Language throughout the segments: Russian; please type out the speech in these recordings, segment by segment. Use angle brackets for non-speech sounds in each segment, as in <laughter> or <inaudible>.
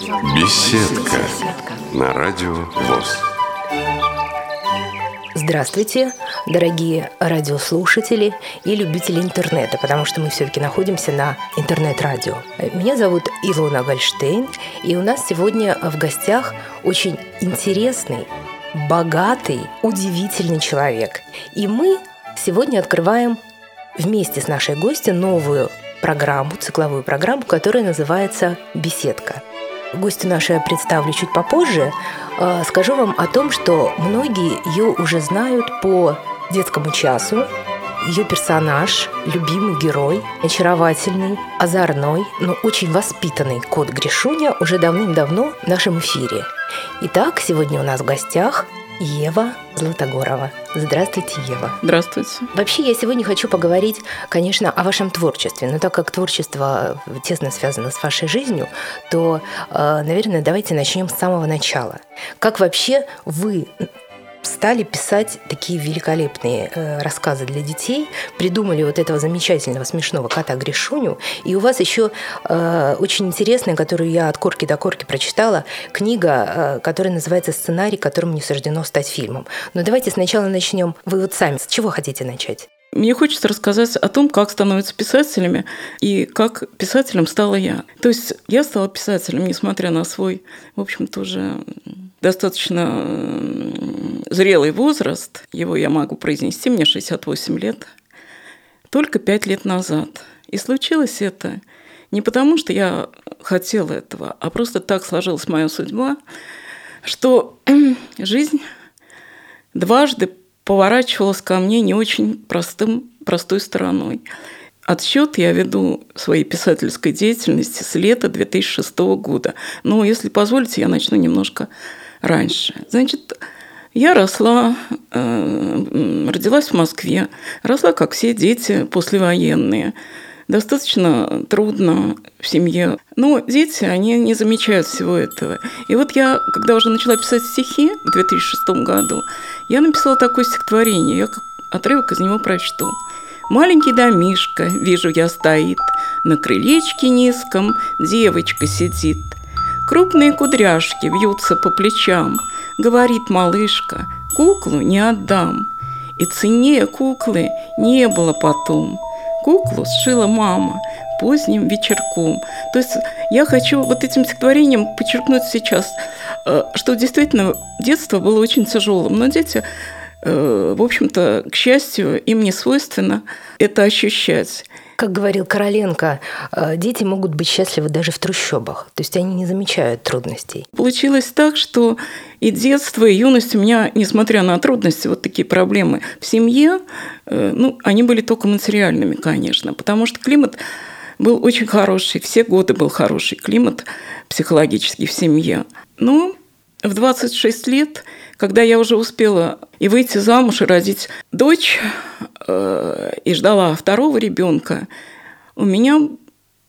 Беседка на радио ВОЗ. Здравствуйте, дорогие радиослушатели и любители интернета, потому что мы все-таки находимся на интернет-радио. Меня зовут Илона Гольштейн, и у нас сегодня в гостях очень интересный, богатый, удивительный человек. И мы сегодня открываем вместе с нашей гостью новую программу, цикловую программу, которая называется «Беседка». Гостю нашу я представлю чуть попозже. А, скажу вам о том, что многие ее уже знают по детскому часу. Ее персонаж, любимый герой, очаровательный, озорной, но очень воспитанный кот Гришуня уже давным-давно в нашем эфире. Итак, сегодня у нас в гостях Ева Златогорова. Здравствуйте, Ева. Здравствуйте. Вообще, я сегодня хочу поговорить, конечно, о вашем творчестве. Но так как творчество тесно связано с вашей жизнью, то, э, наверное, давайте начнем с самого начала. Как вообще вы стали писать такие великолепные э, рассказы для детей, придумали вот этого замечательного смешного кота Гришуню, и у вас еще э, очень интересная, которую я от корки до корки прочитала, книга, э, которая называется «Сценарий, которому не суждено стать фильмом». Но давайте сначала начнем. Вы вот сами с чего хотите начать? Мне хочется рассказать о том, как становятся писателями и как писателем стала я. То есть я стала писателем, несмотря на свой, в общем-то, уже достаточно зрелый возраст, его я могу произнести, мне 68 лет, только пять лет назад. И случилось это не потому, что я хотела этого, а просто так сложилась моя судьба, что <clears throat> жизнь дважды поворачивалась ко мне не очень простым, простой стороной. Отсчет я веду своей писательской деятельности с лета 2006 года. Но, если позволите, я начну немножко раньше. Значит, я росла, э, родилась в Москве, росла, как все дети послевоенные. Достаточно трудно в семье. Но дети, они не замечают всего этого. И вот я, когда уже начала писать стихи в 2006 году, я написала такое стихотворение, я отрывок из него прочту. Маленький домишка, вижу я, стоит, на крылечке низком девочка сидит. Крупные кудряшки вьются по плечам – говорит малышка, куклу не отдам. И ценнее куклы не было потом. Куклу сшила мама поздним вечерком. То есть я хочу вот этим стихотворением подчеркнуть сейчас, э, что действительно детство было очень тяжелым, но дети э, в общем-то, к счастью, им не свойственно это ощущать. Как говорил Короленко, э, дети могут быть счастливы даже в трущобах. То есть они не замечают трудностей. Получилось так, что и детство, и юность у меня, несмотря на трудности, вот такие проблемы в семье, э, ну, они были только материальными, конечно, потому что климат был очень хороший, все годы был хороший климат психологический в семье. Но в 26 лет, когда я уже успела и выйти замуж, и родить дочь, Э, и ждала второго ребенка, у меня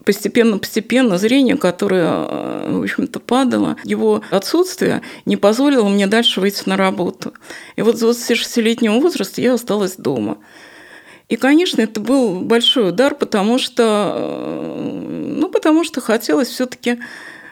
постепенно-постепенно зрение, которое, э, в общем-то, падало, его отсутствие не позволило мне дальше выйти на работу. И вот с 26-летнего возраста я осталась дома. И, конечно, это был большой удар, потому что, э, ну, потому что хотелось все-таки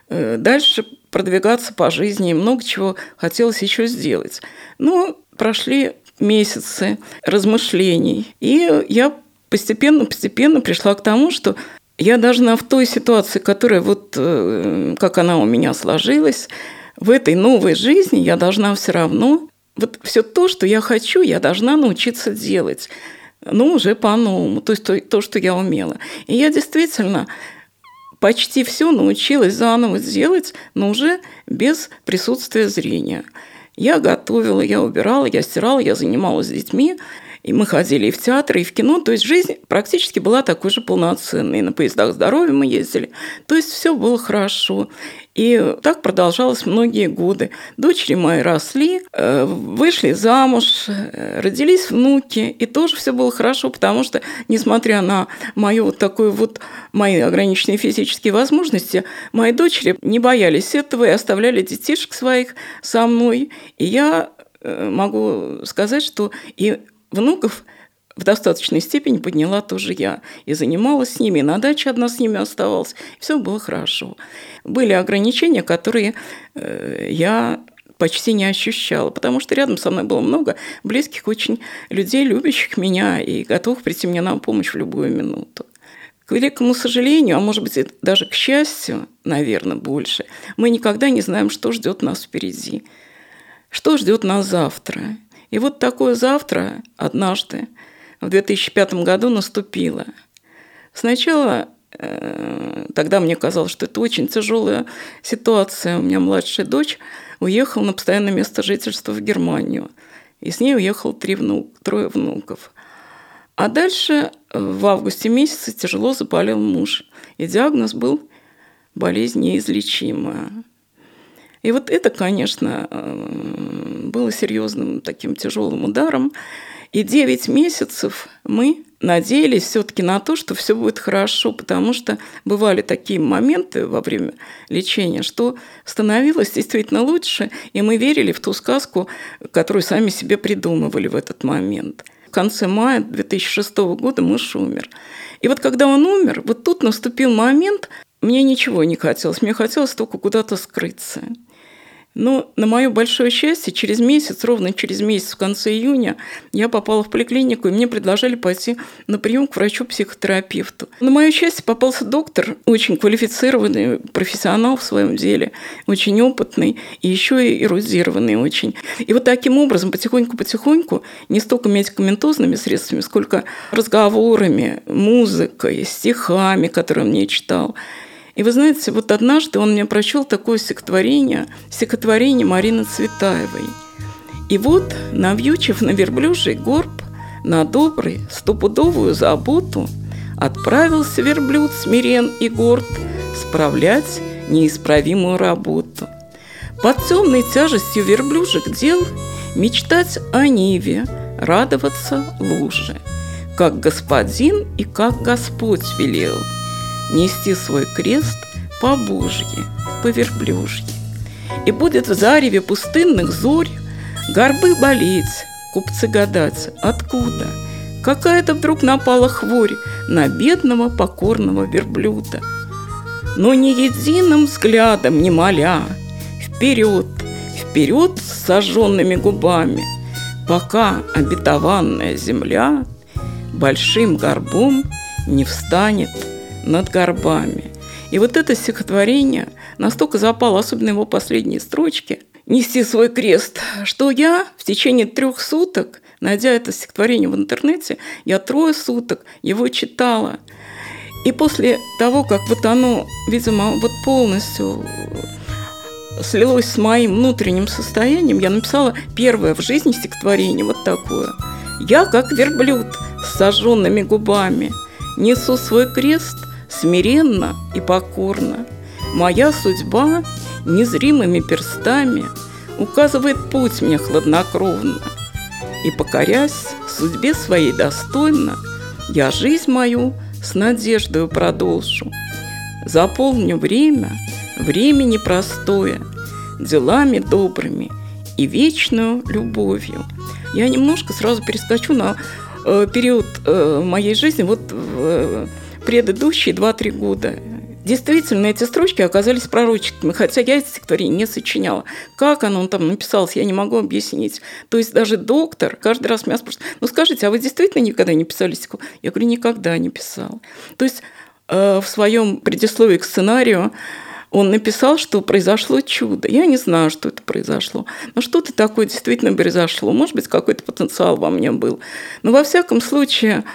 дальше продвигаться по жизни, и много чего хотелось еще сделать. Но прошли месяцы размышлений. И я постепенно-постепенно пришла к тому, что я должна в той ситуации, которая вот э, как она у меня сложилась, в этой новой жизни я должна все равно вот все то, что я хочу, я должна научиться делать. Ну, уже по-новому, то есть то, то, что я умела. И я действительно почти все научилась заново делать, но уже без присутствия зрения. Я готовила, я убирала, я стирала, я занималась с детьми. И мы ходили и в театр, и в кино. То есть жизнь практически была такой же полноценной. И на поездах здоровья мы ездили. То есть все было хорошо. И так продолжалось многие годы. Дочери мои росли, э, вышли замуж, э, родились внуки, и тоже все было хорошо, потому что, несмотря на мою вот такую вот мои ограниченные физические возможности, мои дочери не боялись этого и оставляли детишек своих со мной. И я э, могу сказать, что и внуков в достаточной степени подняла тоже я. И занималась с ними, и на даче одна с ними оставалась. Все было хорошо. Были ограничения, которые э, я почти не ощущала, потому что рядом со мной было много близких очень людей, любящих меня и готовых прийти мне на помощь в любую минуту. К великому сожалению, а может быть даже к счастью, наверное, больше, мы никогда не знаем, что ждет нас впереди, что ждет нас завтра. И вот такое завтра однажды в 2005 году наступило. Сначала э, тогда мне казалось, что это очень тяжелая ситуация. У меня младшая дочь уехала на постоянное место жительства в Германию. И с ней уехал три внук, трое внуков. А дальше э, в августе месяце тяжело заболел муж. И диагноз был болезнь неизлечимая. И вот это, конечно, э, было серьезным таким тяжелым ударом. И 9 месяцев мы надеялись все-таки на то, что все будет хорошо, потому что бывали такие моменты во время лечения, что становилось действительно лучше, и мы верили в ту сказку, которую сами себе придумывали в этот момент. В конце мая 2006 года муж умер. И вот когда он умер, вот тут наступил момент, мне ничего не хотелось, мне хотелось только куда-то скрыться. Но на мое большое счастье, через месяц, ровно через месяц, в конце июня, я попала в поликлинику, и мне предложили пойти на прием к врачу-психотерапевту. На мое счастье попался доктор, очень квалифицированный профессионал в своем деле, очень опытный и еще и эрудированный очень. И вот таким образом, потихоньку-потихоньку, не столько медикаментозными средствами, сколько разговорами, музыкой, стихами, которые он мне читал, и вы знаете, вот однажды он мне прочел такое стихотворение, стихотворение Марины Цветаевой. И вот, навьючив на верблюжий горб, на добрый, стопудовую заботу, отправился верблюд смирен и горд справлять неисправимую работу. Под темной тяжестью верблюжек дел мечтать о Ниве, радоваться луже, как господин и как Господь велел – нести свой крест по Божьи, по верблюжьи. И будет в зареве пустынных зорь горбы болеть, купцы гадать, откуда? Какая-то вдруг напала хворь на бедного покорного верблюда. Но ни единым взглядом не моля, вперед, вперед с сожженными губами, пока обетованная земля большим горбом не встанет над горбами. И вот это стихотворение настолько запало, особенно его последние строчки, «Нести свой крест», что я в течение трех суток, найдя это стихотворение в интернете, я трое суток его читала. И после того, как вот оно, видимо, вот полностью слилось с моим внутренним состоянием, я написала первое в жизни стихотворение вот такое. «Я, как верблюд с сожженными губами, несу свой крест смиренно и покорно. Моя судьба незримыми перстами указывает путь мне хладнокровно. И, покорясь судьбе своей достойно, я жизнь мою с надеждой продолжу. Заполню время, время непростое, делами добрыми и вечную любовью. Я немножко сразу перескочу на э, период э, моей жизни, вот э, предыдущие 2-3 года. Действительно, эти строчки оказались пророческими, хотя я эти стихотворения не сочиняла. Как оно там написалось, я не могу объяснить. То есть даже доктор каждый раз меня спрашивает, ну скажите, а вы действительно никогда не писали стихов? Я говорю, никогда не писал. То есть э, в своем предисловии к сценарию он написал, что произошло чудо. Я не знаю, что это произошло. Но что-то такое действительно произошло. Может быть, какой-то потенциал во мне был. Но во всяком случае,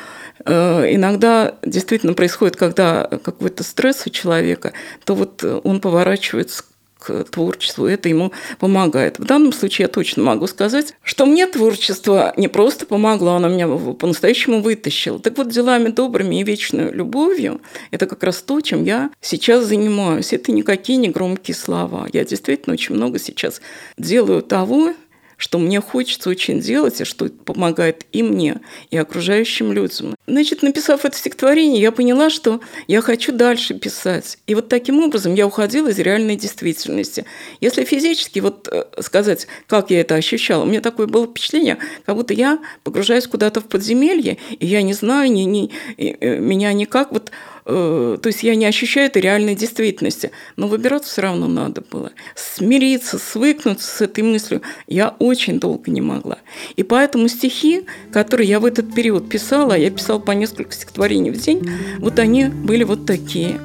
иногда действительно происходит, когда какой-то стресс у человека, то вот он поворачивается к творчеству, это ему помогает. В данном случае я точно могу сказать, что мне творчество не просто помогло, оно меня по-настоящему вытащило. Так вот, делами добрыми и вечной любовью – это как раз то, чем я сейчас занимаюсь. Это никакие не громкие слова. Я действительно очень много сейчас делаю того, что мне хочется очень делать, и что помогает и мне, и окружающим людям. Значит, написав это стихотворение, я поняла, что я хочу дальше писать. И вот таким образом я уходила из реальной действительности. Если физически вот э, сказать, как я это ощущала, у меня такое было впечатление, как будто я погружаюсь куда-то в подземелье, и я не знаю, ни, ни, э, меня никак вот то есть я не ощущаю этой реальной действительности. Но выбираться все равно надо было. Смириться, свыкнуться с этой мыслью я очень долго не могла. И поэтому стихи, которые я в этот период писала, я писала по несколько стихотворений в день, вот они были вот такие.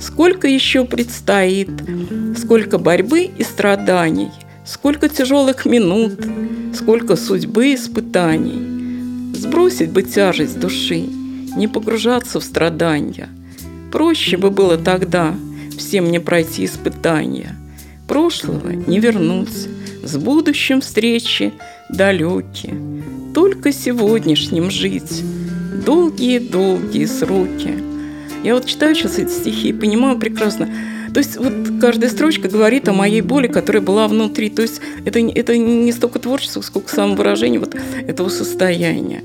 Сколько еще предстоит, сколько борьбы и страданий, сколько тяжелых минут, сколько судьбы и испытаний. Сбросить бы тяжесть души – не погружаться в страдания. Проще бы было тогда всем не пройти испытания. Прошлого не вернуть, с будущим встречи далекие. Только сегодняшним жить, долгие-долгие сроки. Я вот читаю сейчас эти стихи и понимаю прекрасно, то есть вот каждая строчка говорит о моей боли, которая была внутри. То есть это, это не столько творчество, сколько самовыражение вот этого состояния.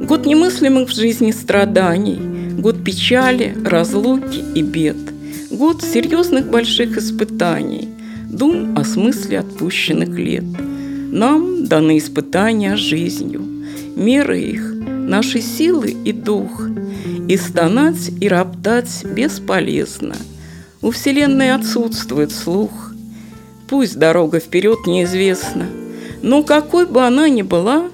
Год немыслимых в жизни страданий, год печали, разлуки и бед, год серьезных больших испытаний, дум о смысле отпущенных лет. Нам даны испытания жизнью, меры их, наши силы и дух, и стонать и роптать бесполезно. У Вселенной отсутствует слух, пусть дорога вперед неизвестна, но какой бы она ни была –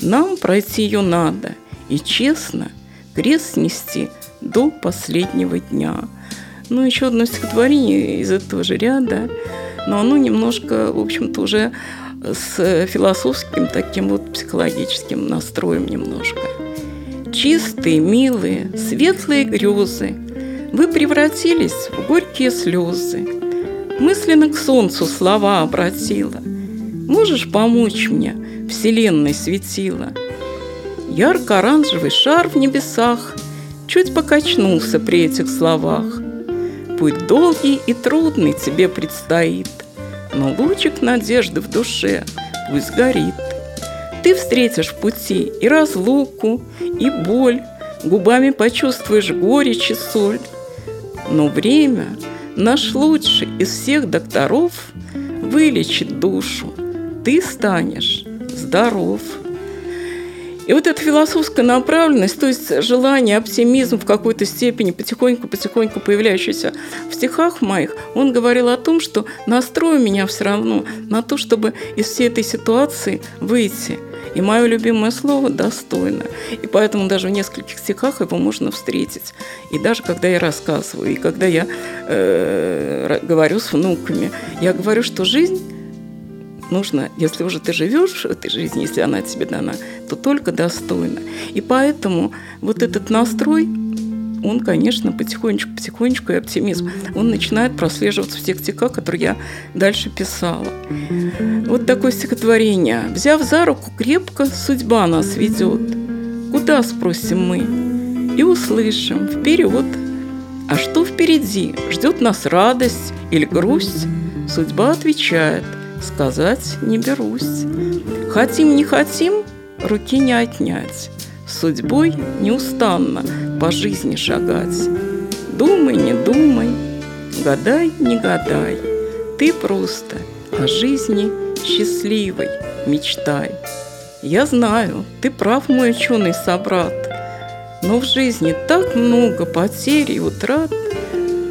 нам пройти ее надо и честно крест нести до последнего дня. Ну, еще одно стихотворение из этого же ряда, но оно немножко, в общем-то, уже с философским таким вот психологическим настроем немножко. Чистые, милые, светлые грезы, вы превратились в горькие слезы. Мысленно к солнцу слова обратила. Можешь помочь мне – вселенной светила. Ярко-оранжевый шар в небесах чуть покачнулся при этих словах. Путь долгий и трудный тебе предстоит, но лучик надежды в душе пусть горит. Ты встретишь в пути и разлуку, и боль, губами почувствуешь горечь и соль. Но время, наш лучший из всех докторов, вылечит душу. Ты станешь здоров. И вот эта философская направленность, то есть желание, оптимизм в какой-то степени, потихоньку-потихоньку появляющийся в стихах моих, он говорил о том, что настрою меня все равно на то, чтобы из всей этой ситуации выйти. И мое любимое слово «достойно». И поэтому даже в нескольких стихах его можно встретить. И даже когда я рассказываю, и когда я э, говорю с внуками, я говорю, что жизнь нужно, если уже ты живешь в этой жизни, если она тебе дана, то только достойно. И поэтому вот этот настрой, он, конечно, потихонечку, потихонечку и оптимизм, он начинает прослеживаться в тех стихах, которые я дальше писала. Вот такое стихотворение. «Взяв за руку крепко, судьба нас ведет. Куда, спросим мы? И услышим, вперед. А что впереди? Ждет нас радость или грусть? Судьба отвечает – сказать не берусь. Хотим, не хотим, руки не отнять. Судьбой неустанно по жизни шагать. Думай, не думай, гадай, не гадай. Ты просто о жизни счастливой мечтай. Я знаю, ты прав, мой ученый собрат, но в жизни так много потерь и утрат,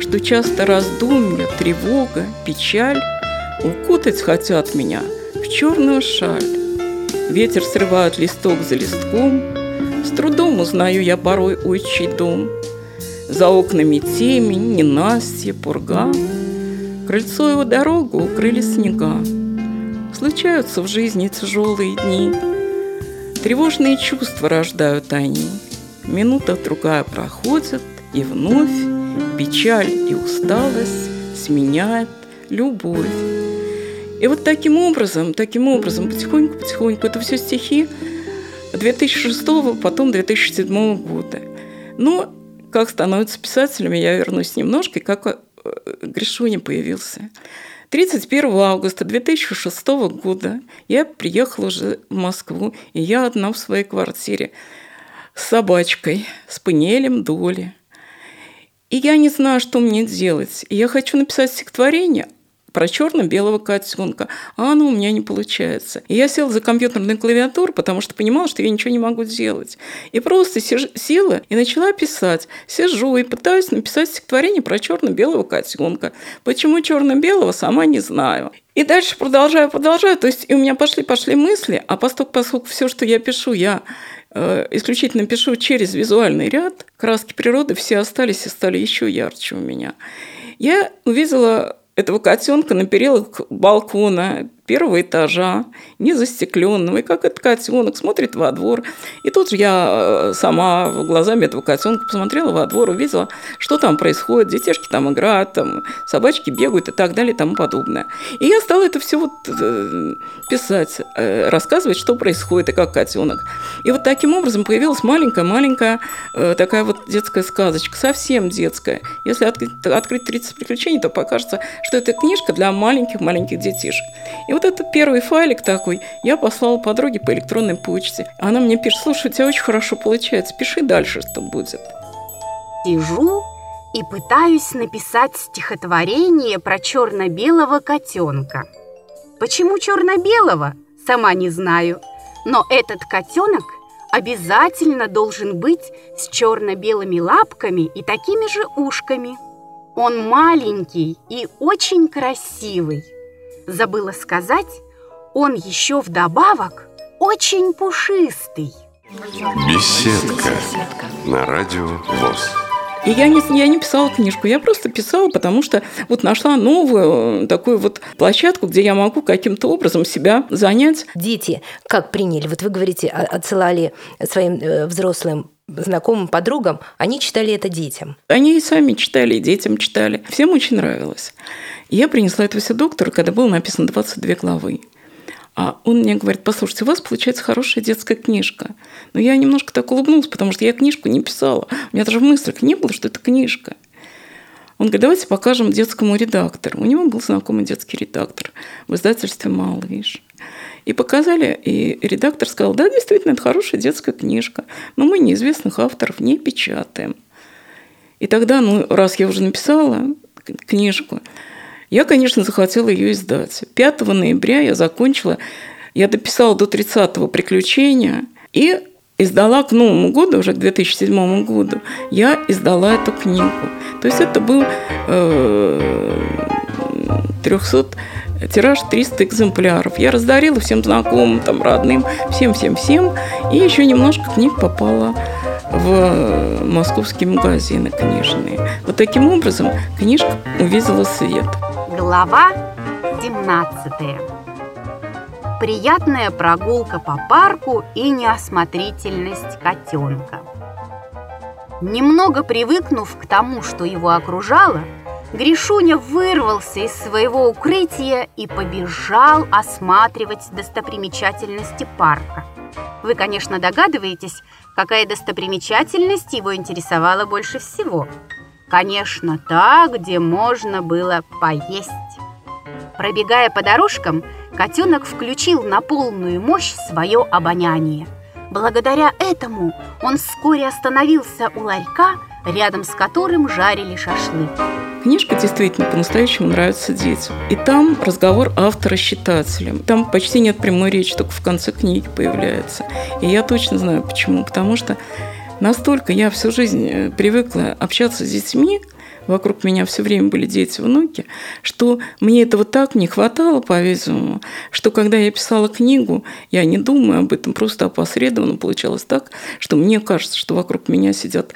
что часто раздумья, тревога, печаль Укутать хотят меня в черную шаль. Ветер срывает листок за листком. С трудом узнаю я порой отчий дом. За окнами темень, ненастье, пурга. Крыльцо его дорогу укрыли снега. Случаются в жизни тяжелые дни. Тревожные чувства рождают они. Минута другая проходит, и вновь печаль и усталость сменяет любовь. И вот таким образом, таким образом, потихоньку-потихоньку, это все стихи 2006 потом 2007 года. Но как становятся писателями, я вернусь немножко, и как э, Гришуня появился. 31 августа 2006 года я приехала уже в Москву, и я одна в своей квартире с собачкой, с панелем доли. И я не знаю, что мне делать. И я хочу написать стихотворение, про черно-белого котенка, а оно у меня не получается. И я села за компьютерную клавиатуру, потому что понимала, что я ничего не могу делать. И просто села и начала писать. Сижу и пытаюсь написать стихотворение про черно-белого котенка. Почему черно-белого, сама не знаю. И дальше продолжаю, продолжаю. То есть и у меня пошли-пошли мысли, а поскольку, поскольку все, что я пишу, я э, исключительно пишу через визуальный ряд, краски природы все остались и стали еще ярче у меня. Я увидела этого котенка на перилах балкона первого этажа, не застекленного. И как этот котенок смотрит во двор. И тут же я э, сама глазами этого котенка посмотрела во двор, увидела, что там происходит. Детишки там играют, там собачки бегают и так далее и тому подобное. И я стала это все вот э, писать, э, рассказывать, что происходит и как котенок. И вот таким образом появилась маленькая-маленькая такая вот детская сказочка, совсем детская. Если открыть, открыть 30 приключений, то покажется, что это книжка для маленьких-маленьких детишек. И вот этот первый файлик такой я послала подруге по электронной почте. Она мне пишет, слушай, у тебя очень хорошо получается, пиши дальше, что будет. Сижу и пытаюсь написать стихотворение про черно-белого котенка. Почему черно-белого, сама не знаю, но этот котенок обязательно должен быть с черно-белыми лапками и такими же ушками. Он маленький и очень красивый. Забыла сказать, он еще вдобавок очень пушистый. Беседка на радио ВОЗ. И я не, я не писала книжку, я просто писала, потому что вот нашла новую э, такую вот площадку, где я могу каким-то образом себя занять. Дети как приняли? Вот вы говорите, отсылали своим э, взрослым знакомым подругам, они читали это детям. Они и сами читали, и детям читали. Всем очень нравилось. Я принесла это все доктору, когда было написано 22 главы. А он мне говорит, послушайте, у вас получается хорошая детская книжка. Но я немножко так улыбнулась, потому что я книжку не писала. У меня даже в мыслях не было, что это книжка. Он говорит, давайте покажем детскому редактору. У него был знакомый детский редактор в издательстве «Малыш». И показали, и редактор сказал, да, действительно, это хорошая детская книжка, но мы неизвестных авторов не печатаем. И тогда, ну, раз я уже написала книжку, я, конечно, захотела ее издать. 5 ноября я закончила, я дописала до 30-го приключения и издала к Новому году, уже к 2007 году, я издала эту книгу. То есть это был э, 300 тираж 300 экземпляров. Я раздарила всем знакомым, там, родным, всем-всем-всем. И еще немножко книг попало в московские магазины книжные. Вот таким образом книжка увидела свет. Глава 17. Приятная прогулка по парку и неосмотрительность котенка. Немного привыкнув к тому, что его окружало, Гришуня вырвался из своего укрытия и побежал осматривать достопримечательности парка. Вы, конечно, догадываетесь, какая достопримечательность его интересовала больше всего – Конечно, та, где можно было поесть. Пробегая по дорожкам, котенок включил на полную мощь свое обоняние. Благодаря этому он вскоре остановился у ларька, рядом с которым жарили шашлык. Книжка действительно по-настоящему нравится детям. И там разговор автора с читателем. Там почти нет прямой речи, только в конце книги появляется. И я точно знаю почему. Потому что Настолько я всю жизнь э, привыкла общаться с детьми, вокруг меня все время были дети, внуки, что мне этого так не хватало, по-видимому, что когда я писала книгу, я не думаю об этом, просто опосредованно получалось так, что мне кажется, что вокруг меня сидят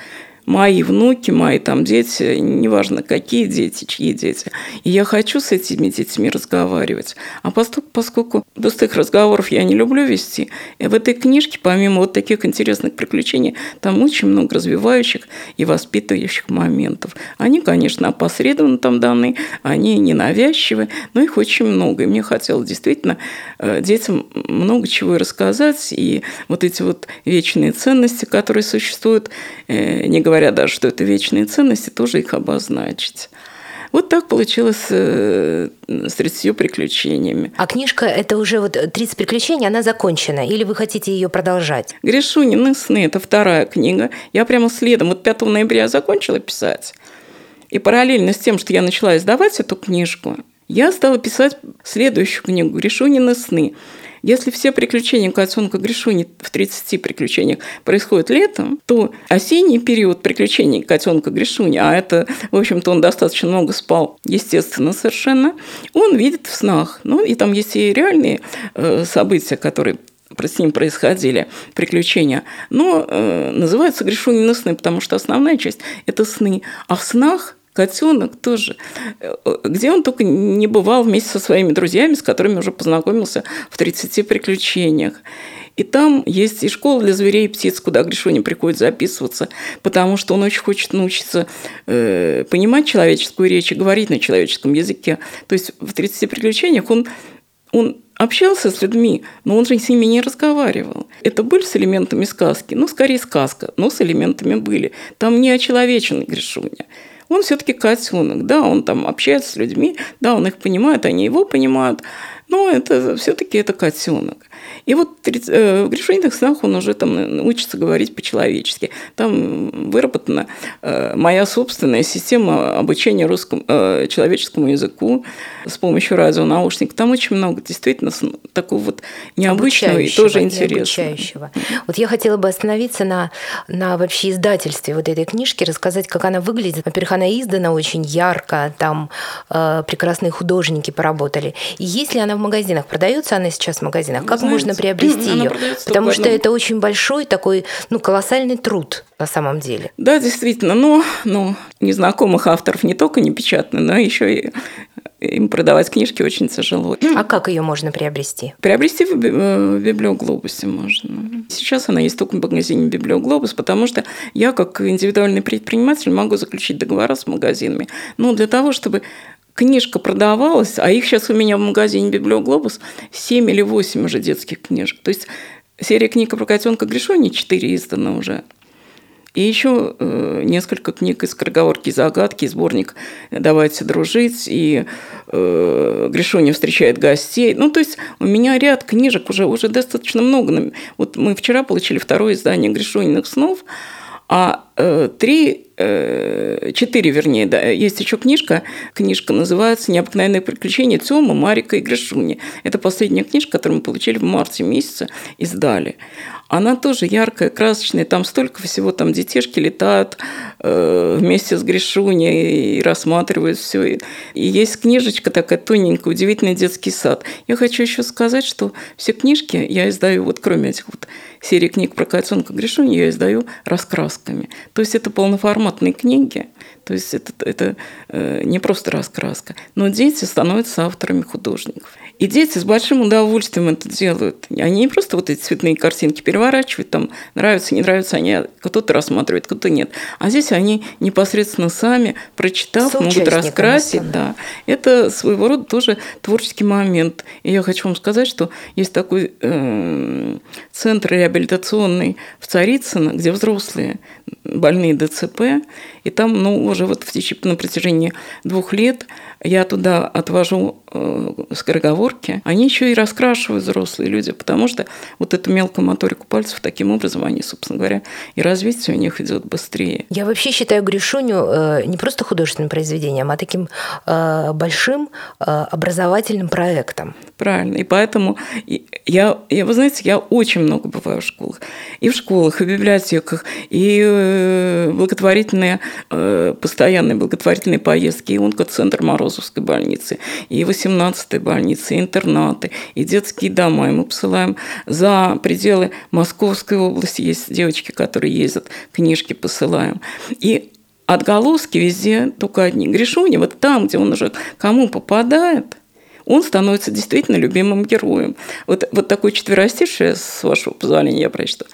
мои внуки, мои там дети, неважно какие дети, чьи дети. И я хочу с этими детьми разговаривать. А поскольку, поскольку пустых разговоров я не люблю вести, и в этой книжке, помимо вот таких интересных приключений, там очень много развивающих и воспитывающих моментов. Они, конечно, опосредованно там даны, они ненавязчивы, но их очень много. И мне хотелось действительно э, детям много чего рассказать, и вот эти вот вечные ценности, которые существуют, э, не говоря говоря даже, что это вечные ценности, тоже их обозначить. Вот так получилось э, с 30 приключениями. А книжка это уже вот 30 приключений, она закончена? Или вы хотите ее продолжать? Гришунины сны – это вторая книга. Я прямо следом, вот 5 ноября я закончила писать. И параллельно с тем, что я начала издавать эту книжку, я стала писать следующую книгу «Гришунины сны». Если все приключения котенка Гришуни в 30 приключениях происходят летом, то осенний период приключений котенка Гришуни, а это, в общем-то, он достаточно много спал, естественно, совершенно, он видит в снах. Ну, и там есть и реальные э, события, которые с ним происходили приключения, но э, называются Гришунины сны, потому что основная часть – это сны. А в снах котенок тоже. Э, где он только не бывал вместе со своими друзьями, с которыми уже познакомился в 30 приключениях. И там есть и школа для зверей и птиц, куда Гришоня приходит записываться, потому что он очень хочет научиться э, понимать человеческую речь и говорить на человеческом языке. То есть в 30 приключениях он, он общался с людьми, но он же с ними не разговаривал. Это были с элементами сказки? Ну, скорее сказка, но с элементами были. Там не очеловеченный Гришуня он все-таки котенок, да, он там общается с людьми, да, он их понимает, они его понимают, но это все-таки это котенок. И вот э, в грешениях снах он уже там учится говорить по-человечески. Там выработана э, моя собственная система обучения русскому, э, человеческому языку с помощью радионаушников. Там очень много действительно такого вот необычного и тоже интересного. Вот я хотела бы остановиться на, на вообще издательстве вот этой книжки, рассказать, как она выглядит. Во-первых, она издана очень ярко, там э, прекрасные художники поработали. И если она в магазинах, продается она сейчас в магазинах, как Знаете, можно приобрести ее? Потому что это очень большой такой, ну, колоссальный труд на самом деле. Да, действительно, но ну, незнакомых авторов не только не печатно, но еще и им продавать книжки очень тяжело. А как ее можно приобрести? Приобрести в э, Библиоглобусе можно. Сейчас она есть только в магазине Библиоглобус, потому что я, как индивидуальный предприниматель, могу заключить договора с магазинами. Но для того, чтобы книжка продавалась, а их сейчас у меня в магазине «Библиоглобус» 7 или 8 уже детских книжек. То есть серия книг про котенка Гришони 4 издана уже. И еще э, несколько книг из «Скороговорки и загадки», сборник «Давайте дружить», и э, «Гришоня встречает гостей». Ну, то есть у меня ряд книжек уже, уже достаточно много. Вот мы вчера получили второе издание «Гришониных снов», а э, три, четыре, вернее, да, есть еще книжка. Книжка называется «Необыкновенные приключения Тёма, Марика и Гришуни». Это последняя книжка, которую мы получили в марте месяце, издали она тоже яркая, красочная, там столько всего, там детишки летают э, вместе с Гришуней и рассматривают все. И есть книжечка такая тоненькая, удивительный детский сад. Я хочу еще сказать, что все книжки я издаю, вот кроме этих вот серии книг про котенка Гришуни, я издаю раскрасками. То есть это полноформатные книги, то есть это, это э, не просто раскраска, но дети становятся авторами художников. И дети с большим удовольствием это делают. Они не просто вот эти цветные картинки переворачивают, там нравится, не нравится, они кто-то рассматривает, кто-то нет. А здесь они непосредственно сами, прочитав, могут раскрасить. Да. Это своего рода тоже творческий момент. И я хочу вам сказать, что есть такой э, центр реабилитационный в Царицыно, где взрослые больные ДЦП, и там, ну, уже вот в течение, на протяжении двух лет я туда отвожу скороговорки, они еще и раскрашивают взрослые люди, потому что вот эту мелкую моторику пальцев таким образом они, собственно говоря, и развитие у них идет быстрее. Я вообще считаю Гришуню э, не просто художественным произведением, а таким э, большим э, образовательным проектом. Правильно. И поэтому я, я, вы знаете, я очень много бываю в школах. И в школах, и в библиотеках, и э, благотворительные, э, постоянные благотворительные поездки, и онкоцентр Морозовской больницы, и 18-й больницы, интернаты, и детские дома. И мы посылаем за пределы Московской области. Есть девочки, которые ездят, книжки посылаем. И отголоски везде только одни. Гришуни, вот там, где он уже кому попадает, он становится действительно любимым героем. Вот, вот такое четверостишее, с вашего позволения, я прочту.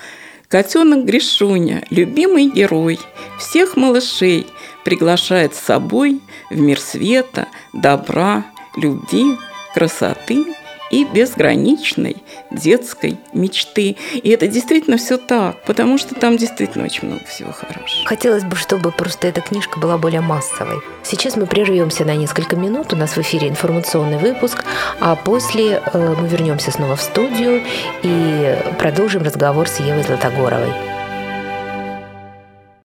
Котенок Гришуня, любимый герой, всех малышей приглашает с собой в мир света, добра, любви, красоты и безграничной детской мечты. И это действительно все так, потому что там действительно очень много всего хорошего. Хотелось бы, чтобы просто эта книжка была более массовой. Сейчас мы прервемся на несколько минут. У нас в эфире информационный выпуск, а после э, мы вернемся снова в студию и продолжим разговор с Евой Златогоровой.